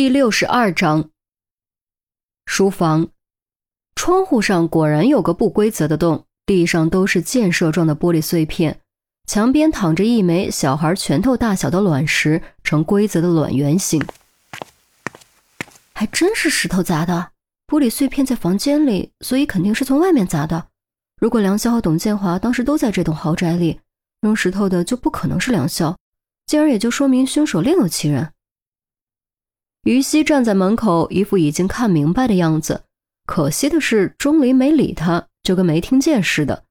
第六十二章，书房窗户上果然有个不规则的洞，地上都是箭射状的玻璃碎片，墙边躺着一枚小孩拳头大小的卵石，呈规则的卵圆形。还真是石头砸的，玻璃碎片在房间里，所以肯定是从外面砸的。如果梁霄和董建华当时都在这栋豪宅里，扔石头的就不可能是梁霄，进而也就说明凶手另有其人。于西站在门口，一副已经看明白的样子。可惜的是，钟离没理他，就跟没听见似的。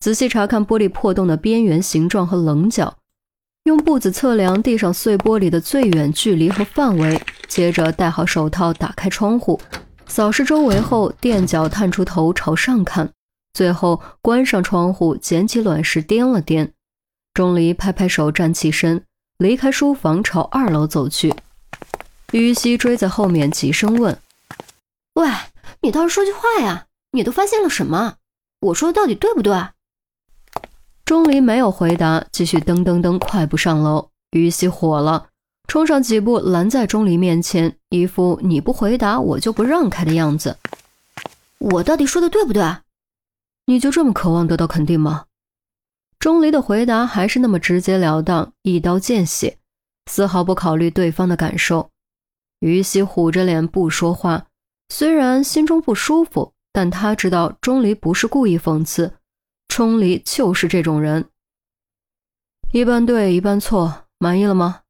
仔细查看玻璃破洞的边缘形状和棱角，用步子测量地上碎玻璃的最远距离和范围，接着戴好手套，打开窗户，扫视周围后，垫脚探出头朝上看，最后关上窗户，捡起卵石掂了掂。钟离拍拍手，站起身，离开书房，朝二楼走去。于西追在后面，急声问：“喂，你倒是说句话呀！你都发现了什么？我说的到底对不对？”钟离没有回答，继续噔噔噔快步上楼。于西火了，冲上几步拦在钟离面前，一副你不回答我就不让开的样子。我到底说的对不对？你就这么渴望得到肯定吗？钟离的回答还是那么直截了当，一刀见血，丝毫不考虑对方的感受。于西虎着脸不说话，虽然心中不舒服，但他知道钟离不是故意讽刺，钟离就是这种人。一半对，一半错，满意了吗？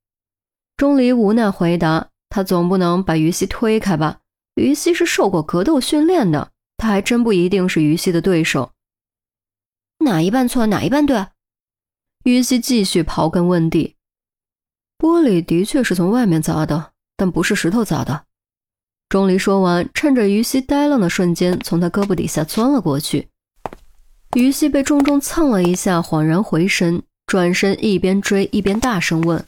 钟离无奈回答。他总不能把于西推开吧？于西是受过格斗训练的，他还真不一定是于西的对手。哪一半错，哪一半对？于西继续刨根问底。玻璃的确是从外面砸的。但不是石头砸的。钟离说完，趁着于西呆愣的瞬间，从他胳膊底下钻了过去。于西被重重蹭了一下，恍然回神，转身一边追一边大声问：“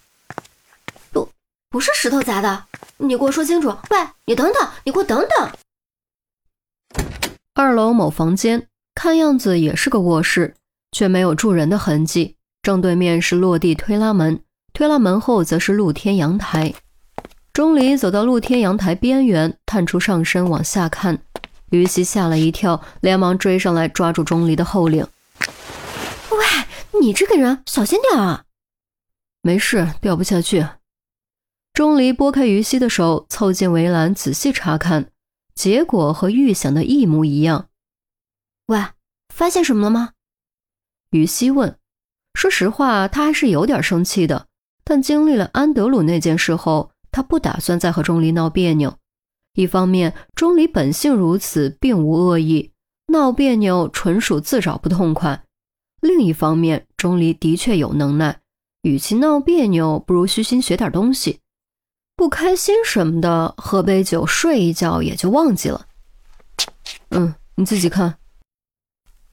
不，不是石头砸的，你给我说清楚！喂，你等等，你给我等等！”二楼某房间，看样子也是个卧室，却没有住人的痕迹。正对面是落地推拉门，推拉门后则是露天阳台。钟离走到露天阳台边缘，探出上身往下看。于西吓了一跳，连忙追上来抓住钟离的后领：“喂，你这个人小心点啊！”“没事，掉不下去。”钟离拨开于西的手，凑近围栏仔细查看，结果和预想的一模一样。“喂，发现什么了吗？”于西问。说实话，他还是有点生气的，但经历了安德鲁那件事后。他不打算再和钟离闹别扭。一方面，钟离本性如此，并无恶意，闹别扭纯属自找不痛快；另一方面，钟离的确有能耐，与其闹别扭，不如虚心学点东西。不开心什么的，喝杯酒，睡一觉也就忘记了。嗯，你自己看。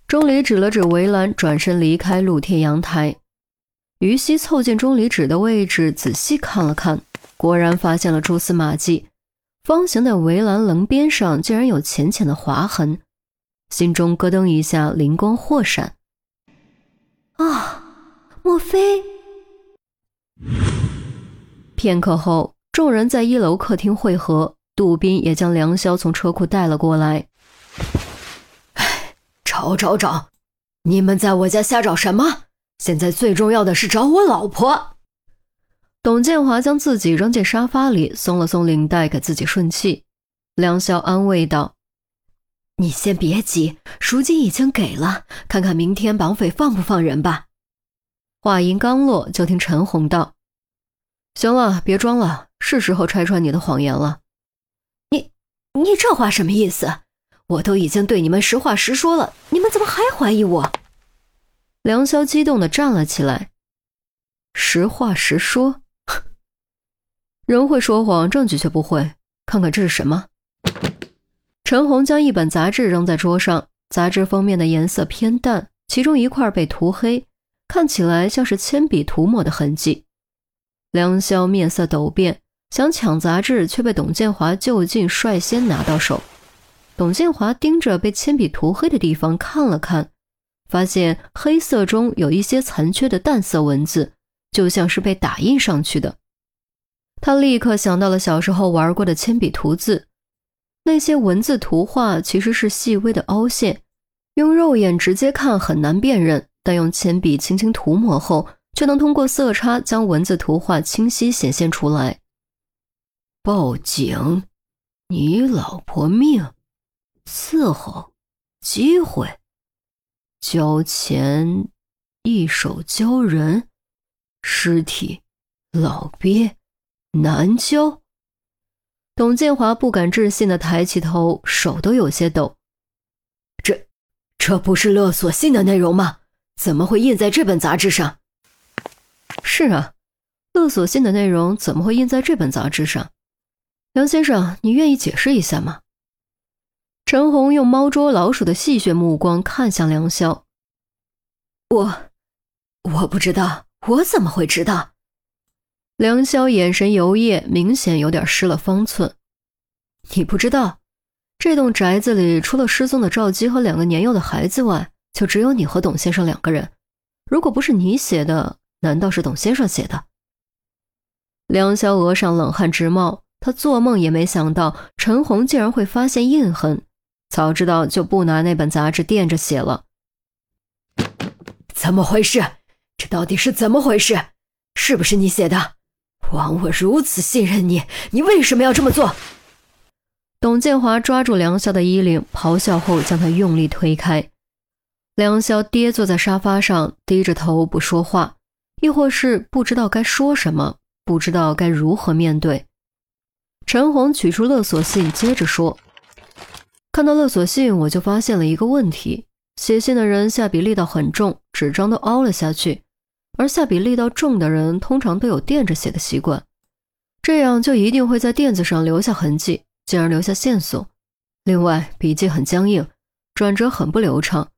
钟离指了指围栏，转身离开露天阳台。于西凑近钟离指的位置，仔细看了看。果然发现了蛛丝马迹，方形的围栏棱边上竟然有浅浅的划痕，心中咯噔一下，灵光霍闪。啊，莫非？片刻后，众人在一楼客厅汇合，杜宾也将梁霄从车库带了过来。哎，找找找，你们在我家瞎找什么？现在最重要的是找我老婆。董建华将自己扔进沙发里，松了松领带，给自己顺气。梁霄安慰道：“你先别急，赎金已经给了，看看明天绑匪放不放人吧。”话音刚落，就听陈红道：“行了，别装了，是时候拆穿你的谎言了。”“你你这话什么意思？我都已经对你们实话实说了，你们怎么还怀疑我？”梁霄激动地站了起来：“实话实说。”人会说谎，证据却不会。看看这是什么？陈红将一本杂志扔在桌上，杂志封面的颜色偏淡，其中一块被涂黑，看起来像是铅笔涂抹的痕迹。梁霄面色陡变，想抢杂志，却被董建华就近率先拿到手。董建华盯着被铅笔涂黑的地方看了看，发现黑色中有一些残缺的淡色文字，就像是被打印上去的。他立刻想到了小时候玩过的铅笔涂字，那些文字图画其实是细微的凹陷，用肉眼直接看很难辨认，但用铅笔轻轻涂抹后，却能通过色差将文字图画清晰显现出来。报警，你老婆命，伺候，机会，交钱，一手交人，尸体，老鳖。南郊，董建华不敢置信的抬起头，手都有些抖。这，这不是勒索信的内容吗？怎么会印在这本杂志上？是啊，勒索信的内容怎么会印在这本杂志上？梁先生，你愿意解释一下吗？陈红用猫捉老鼠的戏谑目光看向梁潇。我，我不知道，我怎么会知道？梁潇眼神游曳，明显有点失了方寸。你不知道，这栋宅子里除了失踪的赵姬和两个年幼的孩子外，就只有你和董先生两个人。如果不是你写的，难道是董先生写的？梁潇额上冷汗直冒，他做梦也没想到陈红竟然会发现印痕。早知道就不拿那本杂志垫着写了。怎么回事？这到底是怎么回事？是不是你写的？枉我如此信任你，你为什么要这么做？董建华抓住梁潇的衣领，咆哮后将他用力推开。梁潇跌坐在沙发上，低着头不说话，亦或是不知道该说什么，不知道该如何面对。陈红取出勒索信，接着说：“看到勒索信，我就发现了一个问题：写信的人下笔力道很重，纸张都凹了下去。”而下笔力道重的人，通常都有垫着写的习惯，这样就一定会在垫子上留下痕迹，进而留下线索。另外，笔迹很僵硬，转折很不流畅。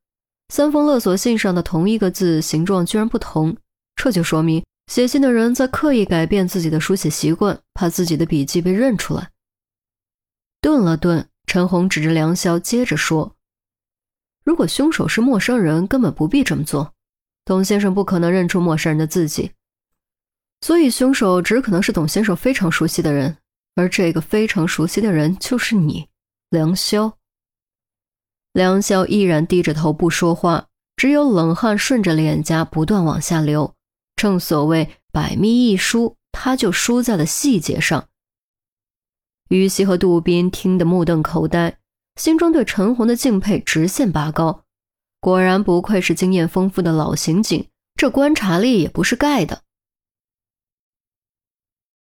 三封勒索信上的同一个字形状居然不同，这就说明写信的人在刻意改变自己的书写习惯，怕自己的笔迹被认出来。顿了顿，陈红指着梁潇，接着说：“如果凶手是陌生人，根本不必这么做。”董先生不可能认出陌生人的字迹，所以凶手只可能是董先生非常熟悉的人，而这个非常熟悉的人就是你，梁潇。梁潇依然低着头不说话，只有冷汗顺着脸颊不断往下流。正所谓百密一疏，他就疏在了细节上。于西和杜宾听得目瞪口呆，心中对陈红的敬佩直线拔高。果然不愧是经验丰富的老刑警，这观察力也不是盖的。